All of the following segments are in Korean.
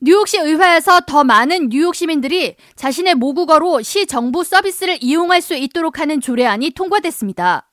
뉴욕시 의회에서 더 많은 뉴욕 시민들이 자신의 모국어로 시 정부 서비스를 이용할 수 있도록 하는 조례안이 통과됐습니다.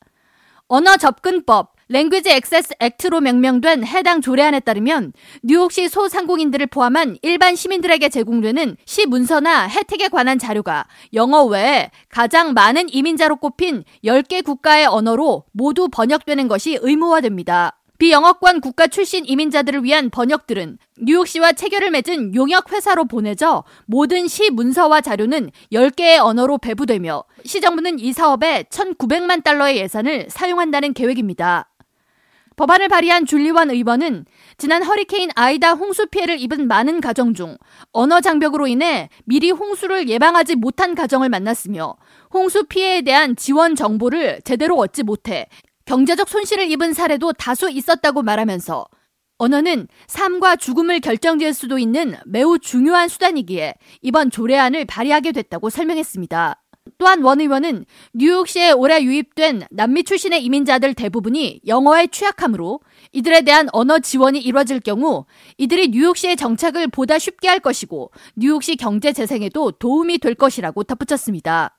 언어 접근법, Language Access Act로 명명된 해당 조례안에 따르면 뉴욕시 소상공인들을 포함한 일반 시민들에게 제공되는 시 문서나 혜택에 관한 자료가 영어 외에 가장 많은 이민자로 꼽힌 10개 국가의 언어로 모두 번역되는 것이 의무화됩니다. 비영어권 국가 출신 이민자들을 위한 번역들은 뉴욕시와 체결을 맺은 용역 회사로 보내져 모든 시 문서와 자료는 10개의 언어로 배부되며 시정부는 이 사업에 1,900만 달러의 예산을 사용한다는 계획입니다. 법안을 발의한 줄리완 의원은 지난 허리케인 아이다 홍수 피해를 입은 많은 가정 중 언어 장벽으로 인해 미리 홍수를 예방하지 못한 가정을 만났으며 홍수 피해에 대한 지원 정보를 제대로 얻지 못해 경제적 손실을 입은 사례도 다수 있었다고 말하면서 언어는 삶과 죽음을 결정지을 수도 있는 매우 중요한 수단이기에 이번 조례안을 발의하게 됐다고 설명했습니다. 또한 원 의원은 뉴욕시에 올해 유입된 남미 출신의 이민자들 대부분이 영어에 취약하므로 이들에 대한 언어 지원이 이뤄질 경우 이들이 뉴욕시의 정착을 보다 쉽게 할 것이고 뉴욕시 경제 재생에도 도움이 될 것이라고 덧붙였습니다.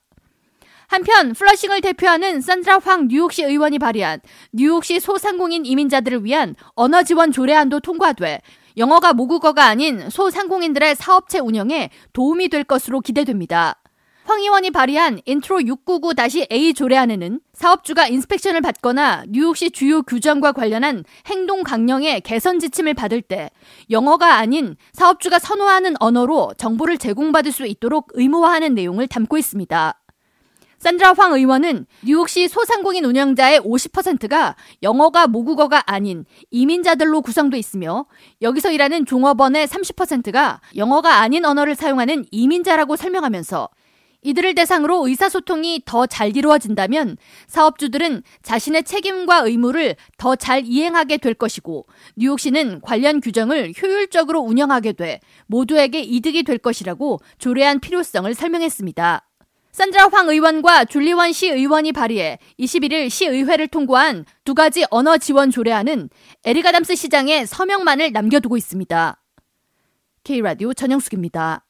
한편 플러싱을 대표하는 산드라 황 뉴욕시 의원이 발의한 뉴욕시 소상공인 이민자들을 위한 언어 지원 조례안도 통과돼 영어가 모국어가 아닌 소상공인들의 사업체 운영에 도움이 될 것으로 기대됩니다. 황 의원이 발의한 인트로 699-A 조례안에는 사업주가 inspection을 받거나 뉴욕시 주요 규정과 관련한 행동 강령의 개선 지침을 받을 때 영어가 아닌 사업주가 선호하는 언어로 정보를 제공받을 수 있도록 의무화하는 내용을 담고 있습니다. 산드라 황 의원은 뉴욕시 소상공인 운영자의 50%가 영어가 모국어가 아닌 이민자들로 구성돼 있으며 여기서 일하는 종업원의 30%가 영어가 아닌 언어를 사용하는 이민자라고 설명하면서 이들을 대상으로 의사소통이 더 잘 이루어진다면 사업주들은 자신의 책임과 의무를 더 잘 이행하게 될 것이고 뉴욕시는 관련 규정을 효율적으로 운영하게 돼 모두에게 이득이 될 것이라고 조례한 필요성을 설명했습니다. 산드라 황 의원과 줄리원 시 의원이 발의해 21일 시의회를 통과한 두 가지 언어 지원 조례안은 에리가담스 시장에 서명만을 남겨두고 있습니다. K라디오 전영숙입니다.